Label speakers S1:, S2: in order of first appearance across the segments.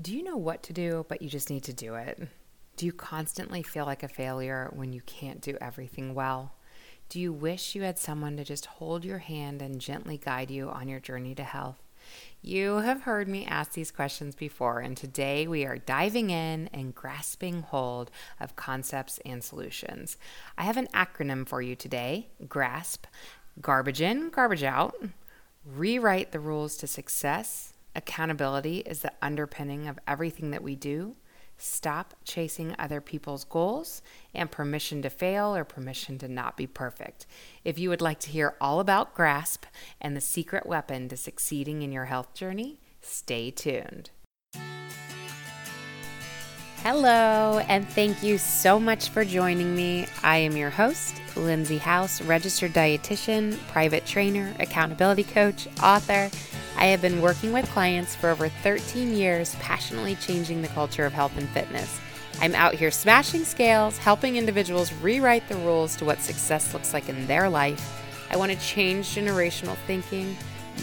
S1: Do you know what to do, but you just need to do it? Do you constantly feel like a failure when you can't do everything well? Do you wish you had someone to just hold your hand and gently guide you on your journey to health? You have heard me ask these questions before, and today we are diving in and grasping hold of concepts and solutions. I have an acronym for you today GRASP garbage in, garbage out, rewrite the rules to success, Accountability is the underpinning of everything that we do. Stop chasing other people's goals and permission to fail or permission to not be perfect. If you would like to hear all about GRASP and the secret weapon to succeeding in your health journey, stay tuned. Hello, and thank you so much for joining me. I am your host, Lindsay House, registered dietitian, private trainer, accountability coach, author I have been working with clients for over 13 years, passionately changing the culture of health and fitness. I'm out here smashing scales, helping individuals rewrite the rules to what success looks like in their life. I want to change generational thinking.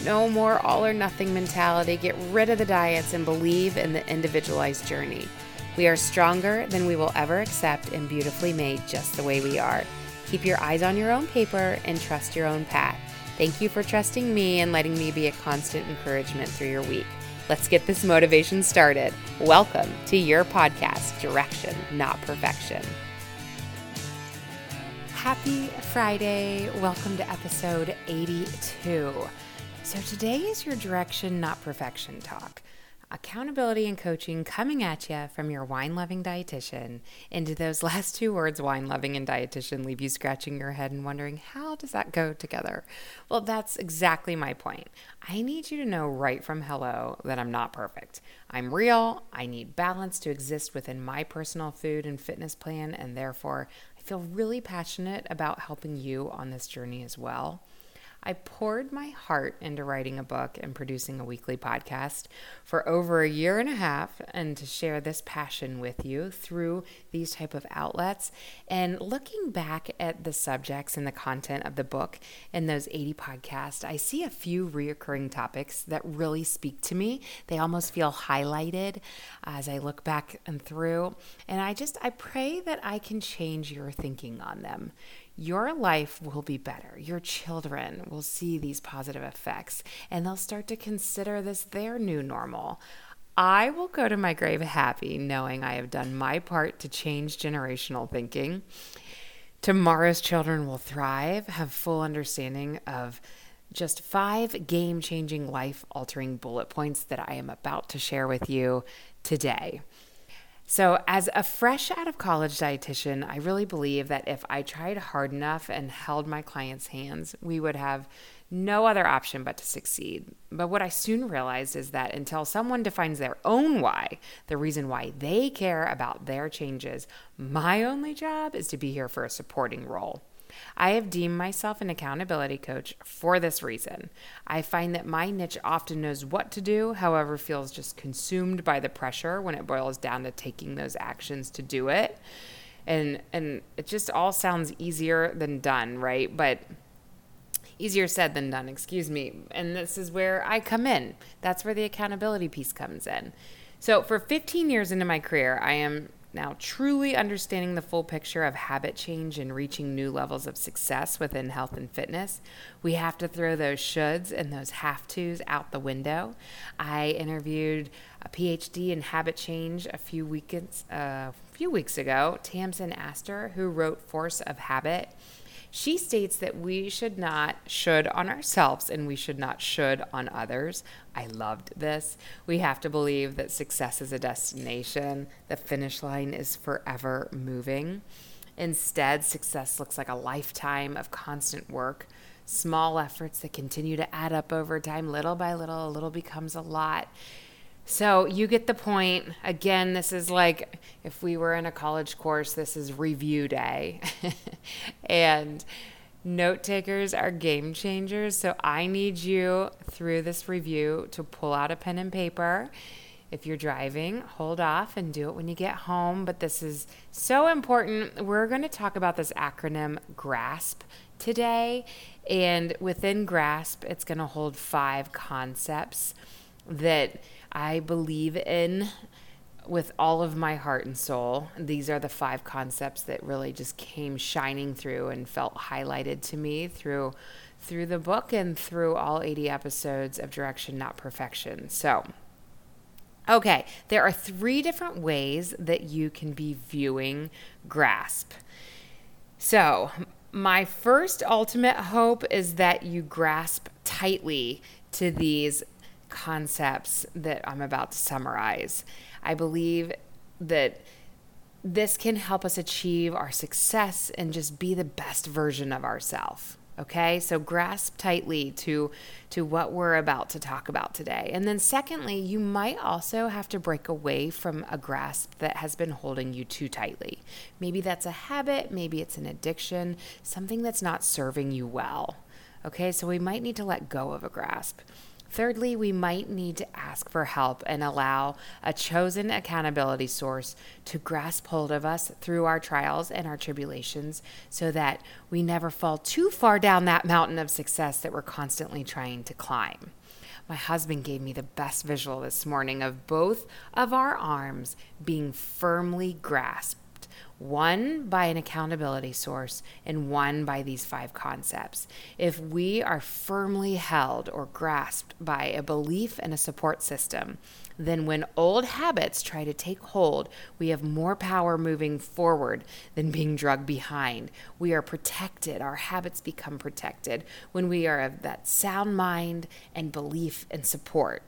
S1: No more all or nothing mentality. Get rid of the diets and believe in the individualized journey. We are stronger than we will ever accept and beautifully made just the way we are. Keep your eyes on your own paper and trust your own path. Thank you for trusting me and letting me be a constant encouragement through your week. Let's get this motivation started. Welcome to your podcast, Direction, Not Perfection. Happy Friday. Welcome to episode 82. So, today is your Direction, Not Perfection talk accountability and coaching coming at you from your wine loving dietitian. And do those last two words, wine loving and dietitian, leave you scratching your head and wondering, how does that go together? Well, that's exactly my point. I need you to know right from hello that I'm not perfect. I'm real. I need balance to exist within my personal food and fitness plan, and therefore, I feel really passionate about helping you on this journey as well. I poured my heart into writing a book and producing a weekly podcast for over a year and a half and to share this passion with you through these type of outlets. And looking back at the subjects and the content of the book and those 80 podcasts I see a few reoccurring topics that really speak to me. They almost feel highlighted uh, as I look back and through. And I just I pray that I can change your thinking on them your life will be better. Your children will see these positive effects and they'll start to consider this their new normal. I will go to my grave happy knowing I have done my part to change generational thinking. Tomorrow's children will thrive, have full understanding of just five game changing, life altering bullet points that I am about to share with you today. So, as a fresh out of college dietitian, I really believe that if I tried hard enough and held my clients' hands, we would have no other option but to succeed. But what I soon realized is that until someone defines their own why, the reason why they care about their changes, my only job is to be here for a supporting role. I have deemed myself an accountability coach for this reason. I find that my niche often knows what to do, however, feels just consumed by the pressure when it boils down to taking those actions to do it. And and it just all sounds easier than done, right? But easier said than done, excuse me. And this is where I come in. That's where the accountability piece comes in. So, for 15 years into my career, I am now, truly understanding the full picture of habit change and reaching new levels of success within health and fitness, we have to throw those shoulds and those have tos out the window. I interviewed a PhD in habit change a few weekends, a uh, few weeks ago, Tamsin Astor, who wrote Force of Habit. She states that we should not should on ourselves and we should not should on others. I loved this. We have to believe that success is a destination, the finish line is forever moving. Instead, success looks like a lifetime of constant work, small efforts that continue to add up over time. Little by little, a little becomes a lot. So you get the point. Again, this is like if we were in a college course, this is review day. and note takers are game changers. So I need you through this review to pull out a pen and paper. If you're driving, hold off and do it when you get home. But this is so important. We're going to talk about this acronym GRASP today. And within GRASP, it's going to hold five concepts that I believe in with all of my heart and soul. These are the five concepts that really just came shining through and felt highlighted to me through through the book and through all 80 episodes of Direction Not Perfection. So, okay, there are three different ways that you can be viewing grasp. So, my first ultimate hope is that you grasp tightly to these concepts that I'm about to summarize. I believe that this can help us achieve our success and just be the best version of ourselves. Okay, so grasp tightly to to what we're about to talk about today. And then secondly, you might also have to break away from a grasp that has been holding you too tightly. Maybe that's a habit, maybe it's an addiction, something that's not serving you well. Okay, so we might need to let go of a grasp. Thirdly, we might need to ask for help and allow a chosen accountability source to grasp hold of us through our trials and our tribulations so that we never fall too far down that mountain of success that we're constantly trying to climb. My husband gave me the best visual this morning of both of our arms being firmly grasped one by an accountability source and one by these five concepts. If we are firmly held or grasped by a belief and a support system, then when old habits try to take hold, we have more power moving forward than being drugged behind. We are protected, our habits become protected when we are of that sound mind and belief and support.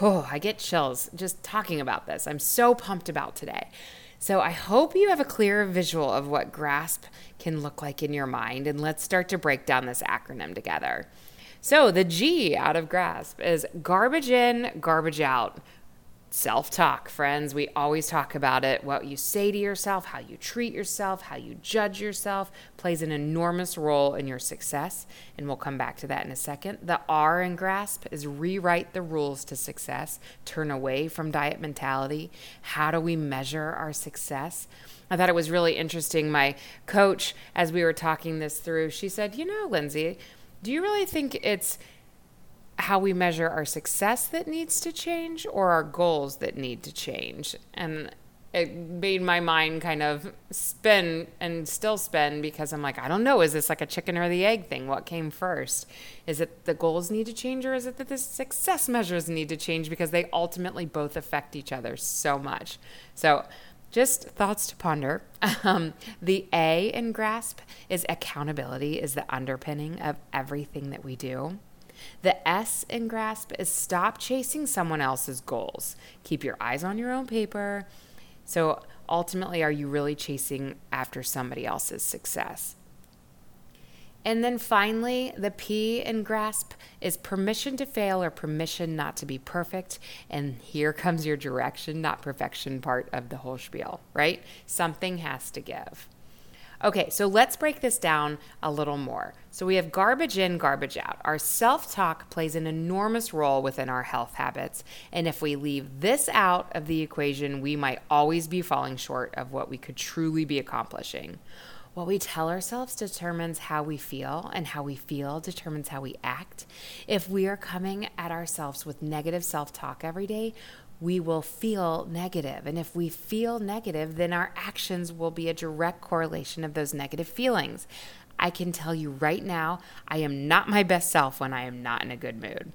S1: Oh, I get chills just talking about this. I'm so pumped about today. So I hope you have a clear visual of what GRASP can look like in your mind. And let's start to break down this acronym together. So the G out of GRASP is garbage in, garbage out. Self talk, friends. We always talk about it. What you say to yourself, how you treat yourself, how you judge yourself plays an enormous role in your success. And we'll come back to that in a second. The R in GRASP is rewrite the rules to success, turn away from diet mentality. How do we measure our success? I thought it was really interesting. My coach, as we were talking this through, she said, You know, Lindsay, do you really think it's how we measure our success that needs to change or our goals that need to change. And it made my mind kind of spin and still spin because I'm like, I don't know. Is this like a chicken or the egg thing? What came first? Is it the goals need to change or is it that the success measures need to change because they ultimately both affect each other so much? So, just thoughts to ponder. Um, the A in GRASP is accountability, is the underpinning of everything that we do. The S in grasp is stop chasing someone else's goals. Keep your eyes on your own paper. So ultimately, are you really chasing after somebody else's success? And then finally, the P in grasp is permission to fail or permission not to be perfect. And here comes your direction, not perfection part of the whole spiel, right? Something has to give. Okay, so let's break this down a little more. So we have garbage in, garbage out. Our self talk plays an enormous role within our health habits. And if we leave this out of the equation, we might always be falling short of what we could truly be accomplishing. What we tell ourselves determines how we feel, and how we feel determines how we act. If we are coming at ourselves with negative self talk every day, we will feel negative. And if we feel negative, then our actions will be a direct correlation of those negative feelings. I can tell you right now, I am not my best self when I am not in a good mood.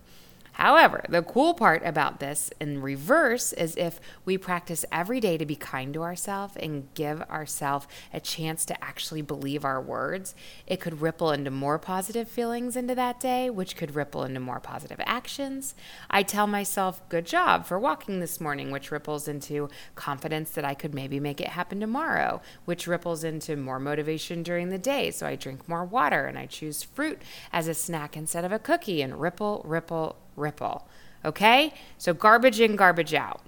S1: However, the cool part about this in reverse is if we practice every day to be kind to ourselves and give ourselves a chance to actually believe our words, it could ripple into more positive feelings into that day, which could ripple into more positive actions. I tell myself, good job for walking this morning, which ripples into confidence that I could maybe make it happen tomorrow, which ripples into more motivation during the day. So I drink more water and I choose fruit as a snack instead of a cookie and ripple, ripple, ripple. Okay? So garbage in, garbage out.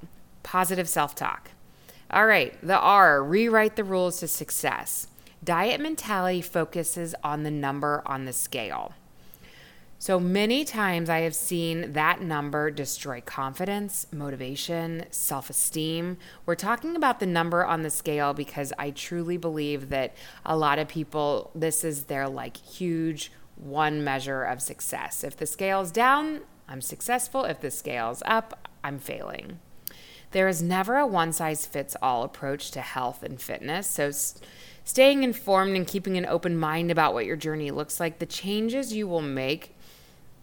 S1: Positive self talk. All right, the R, rewrite the rules to success. Diet mentality focuses on the number on the scale. So many times I have seen that number destroy confidence, motivation, self esteem. We're talking about the number on the scale because I truly believe that a lot of people, this is their like huge one measure of success. If the scale's down, I'm successful. If the scale's up, I'm failing. There is never a one size fits all approach to health and fitness. So, staying informed and keeping an open mind about what your journey looks like, the changes you will make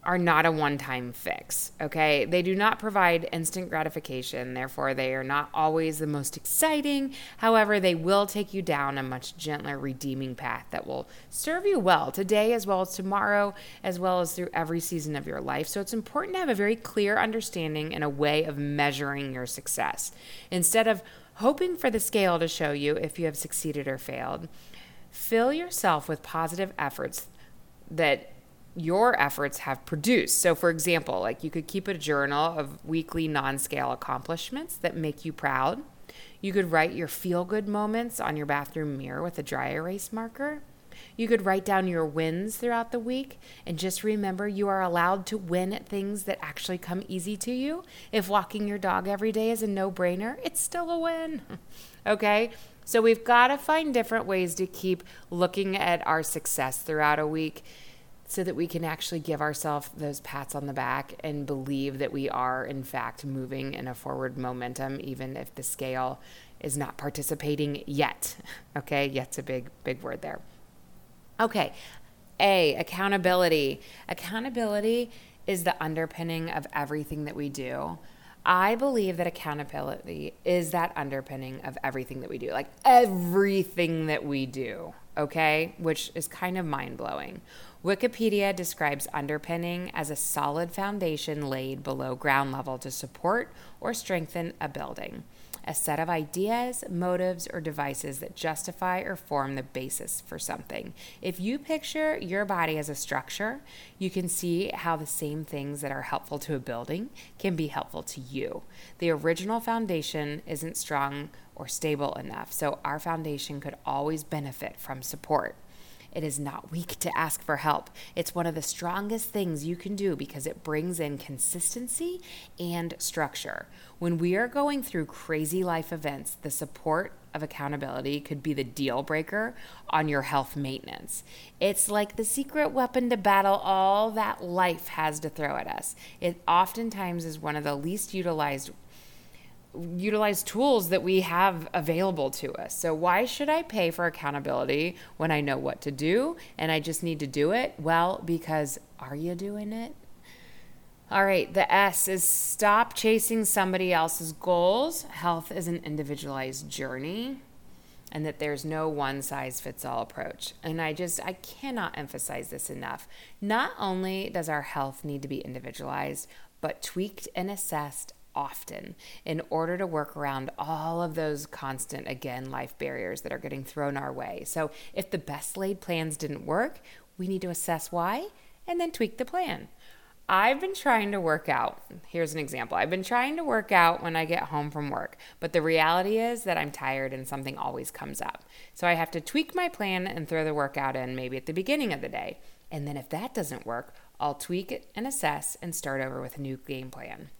S1: are not a one time fix, okay? They do not provide instant gratification, therefore, they are not always the most exciting. However, they will take you down a much gentler, redeeming path that will serve you well today as well as tomorrow, as well as through every season of your life. So, it's important to have a very clear understanding and a way of measuring your success. Instead of hoping for the scale to show you if you have succeeded or failed, fill yourself with positive efforts that your efforts have produced. So, for example, like you could keep a journal of weekly non scale accomplishments that make you proud. You could write your feel good moments on your bathroom mirror with a dry erase marker. You could write down your wins throughout the week and just remember you are allowed to win at things that actually come easy to you. If walking your dog every day is a no brainer, it's still a win. okay? So we've got to find different ways to keep looking at our success throughout a week so that we can actually give ourselves those pats on the back and believe that we are, in fact, moving in a forward momentum, even if the scale is not participating yet. Okay, yet's a big, big word there. Okay, A, accountability. Accountability is the underpinning of everything that we do. I believe that accountability is that underpinning of everything that we do, like everything that we do, okay? Which is kind of mind blowing. Wikipedia describes underpinning as a solid foundation laid below ground level to support or strengthen a building, a set of ideas, motives, or devices that justify or form the basis for something. If you picture your body as a structure, you can see how the same things that are helpful to a building can be helpful to you. The original foundation isn't strong or stable enough, so our foundation could always benefit from support. It is not weak to ask for help. It's one of the strongest things you can do because it brings in consistency and structure. When we are going through crazy life events, the support of accountability could be the deal breaker on your health maintenance. It's like the secret weapon to battle all that life has to throw at us. It oftentimes is one of the least utilized utilize tools that we have available to us. So, why should I pay for accountability when I know what to do and I just need to do it? Well, because are you doing it? All right, the S is stop chasing somebody else's goals. Health is an individualized journey and that there's no one size fits all approach. And I just I cannot emphasize this enough. Not only does our health need to be individualized, but tweaked and assessed often in order to work around all of those constant, again, life barriers that are getting thrown our way. So, if the best laid plans didn't work, we need to assess why and then tweak the plan. I've been trying to work out. Here's an example. I've been trying to work out when I get home from work, but the reality is that I'm tired and something always comes up. So I have to tweak my plan and throw the workout in maybe at the beginning of the day. And then if that doesn't work, I'll tweak it and assess and start over with a new game plan.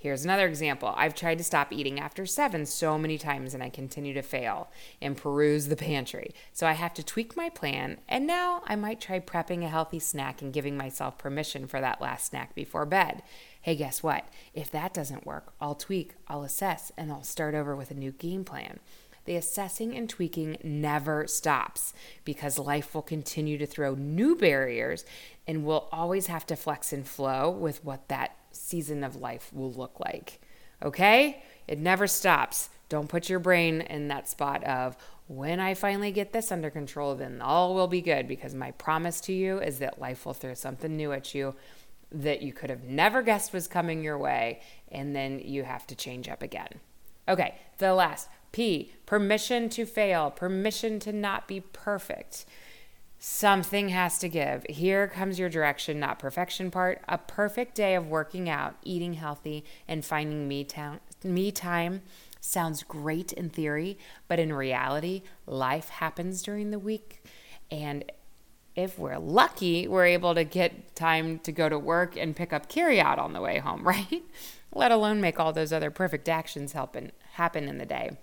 S1: Here's another example. I've tried to stop eating after seven so many times and I continue to fail and peruse the pantry. So I have to tweak my plan. And now I might try prepping a healthy snack and giving myself permission for that last snack before bed. Hey, guess what? If that doesn't work, I'll tweak, I'll assess, and I'll start over with a new game plan. The assessing and tweaking never stops because life will continue to throw new barriers and we'll always have to flex and flow with what that season of life will look like. Okay? It never stops. Don't put your brain in that spot of, when I finally get this under control, then all will be good because my promise to you is that life will throw something new at you that you could have never guessed was coming your way, and then you have to change up again. Okay, the last P, permission to fail, permission to not be perfect. Something has to give. Here comes your direction, not perfection part. A perfect day of working out, eating healthy, and finding me, ta- me time sounds great in theory, but in reality, life happens during the week. And if we're lucky, we're able to get time to go to work and pick up carry out on the way home, right? Let alone make all those other perfect actions happen, happen in the day.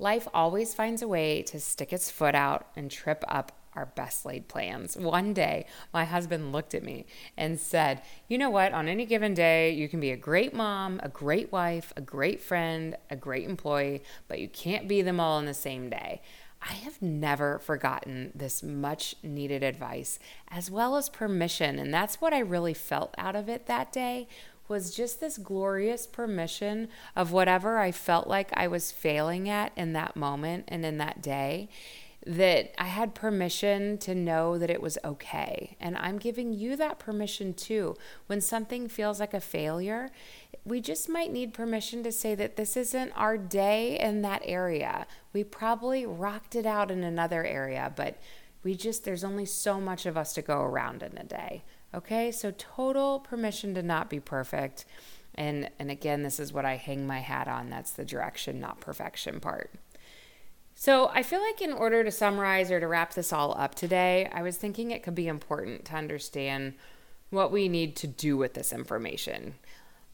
S1: Life always finds a way to stick its foot out and trip up our best laid plans. One day, my husband looked at me and said, You know what? On any given day, you can be a great mom, a great wife, a great friend, a great employee, but you can't be them all in the same day. I have never forgotten this much needed advice as well as permission. And that's what I really felt out of it that day was just this glorious permission of whatever I felt like I was failing at in that moment and in that day that I had permission to know that it was okay. And I'm giving you that permission too. When something feels like a failure, we just might need permission to say that this isn't our day in that area. We probably rocked it out in another area, but we just, there's only so much of us to go around in a day. Okay, so total permission to not be perfect. And, and again, this is what I hang my hat on. That's the direction, not perfection part. So, I feel like in order to summarize or to wrap this all up today, I was thinking it could be important to understand what we need to do with this information.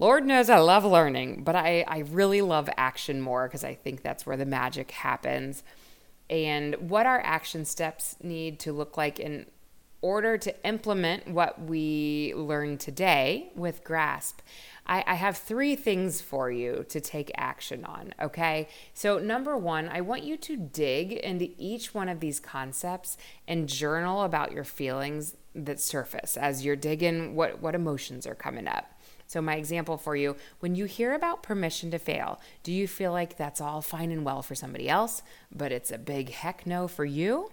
S1: Lord knows I love learning, but I, I really love action more because I think that's where the magic happens. And what our action steps need to look like in order to implement what we learned today with GRASP, I, I, have three things for you to take action on. Okay. So, number one, I want you to dig into each one of these concepts and journal about your feelings that surface as you're digging what, what emotions are coming up. So, my example for you when you hear about permission to fail, do you feel like that's all fine and well for somebody else, but it's a big heck no for you?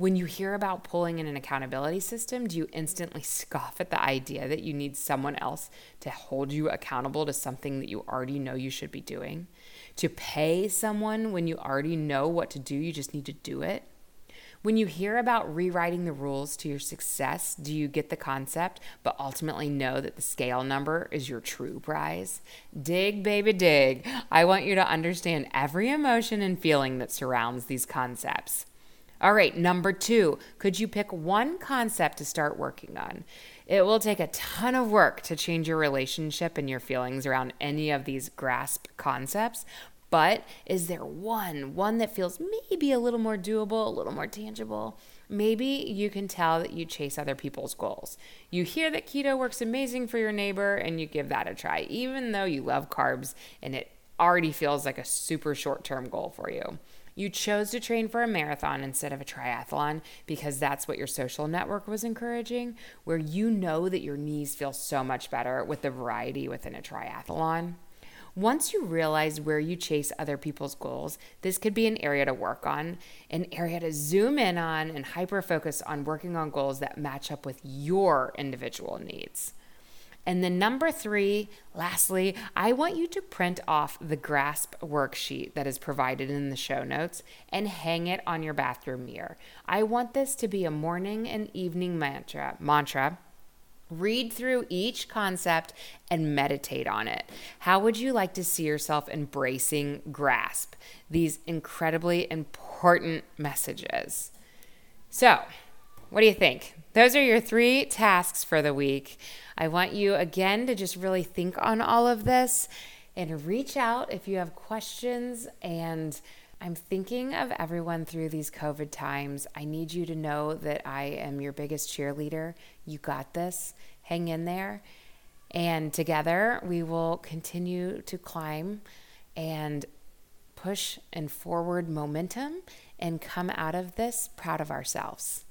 S1: When you hear about pulling in an accountability system, do you instantly scoff at the idea that you need someone else to hold you accountable to something that you already know you should be doing? To pay someone when you already know what to do, you just need to do it? When you hear about rewriting the rules to your success, do you get the concept, but ultimately know that the scale number is your true prize? Dig, baby, dig. I want you to understand every emotion and feeling that surrounds these concepts. All right, number two, could you pick one concept to start working on? It will take a ton of work to change your relationship and your feelings around any of these grasp concepts. But is there one, one that feels maybe a little more doable, a little more tangible? Maybe you can tell that you chase other people's goals. You hear that keto works amazing for your neighbor and you give that a try, even though you love carbs and it already feels like a super short term goal for you. You chose to train for a marathon instead of a triathlon because that's what your social network was encouraging, where you know that your knees feel so much better with the variety within a triathlon. Once you realize where you chase other people's goals, this could be an area to work on, an area to zoom in on and hyper focus on working on goals that match up with your individual needs. And then, number three, lastly, I want you to print off the GRASP worksheet that is provided in the show notes and hang it on your bathroom mirror. I want this to be a morning and evening mantra. Mantra. Read through each concept and meditate on it. How would you like to see yourself embracing GRASP, these incredibly important messages? So, what do you think? Those are your three tasks for the week. I want you again to just really think on all of this and reach out if you have questions. And I'm thinking of everyone through these COVID times. I need you to know that I am your biggest cheerleader. You got this. Hang in there. And together we will continue to climb and push and forward momentum and come out of this proud of ourselves.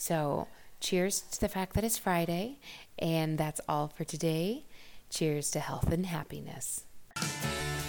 S1: So, cheers to the fact that it's Friday. And that's all for today. Cheers to health and happiness.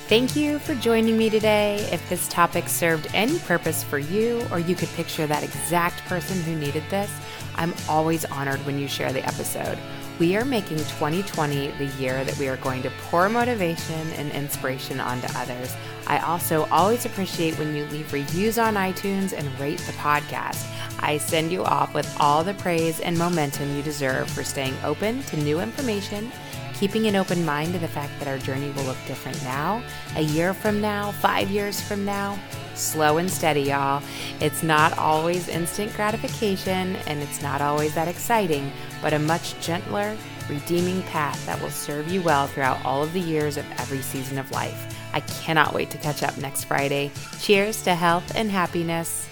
S1: Thank you for joining me today. If this topic served any purpose for you, or you could picture that exact person who needed this, I'm always honored when you share the episode. We are making 2020 the year that we are going to pour motivation and inspiration onto others. I also always appreciate when you leave reviews on iTunes and rate the podcast. I send you off with all the praise and momentum you deserve for staying open to new information, keeping an open mind to the fact that our journey will look different now, a year from now, five years from now. Slow and steady, y'all. It's not always instant gratification and it's not always that exciting, but a much gentler, redeeming path that will serve you well throughout all of the years of every season of life. I cannot wait to catch up next Friday. Cheers to health and happiness.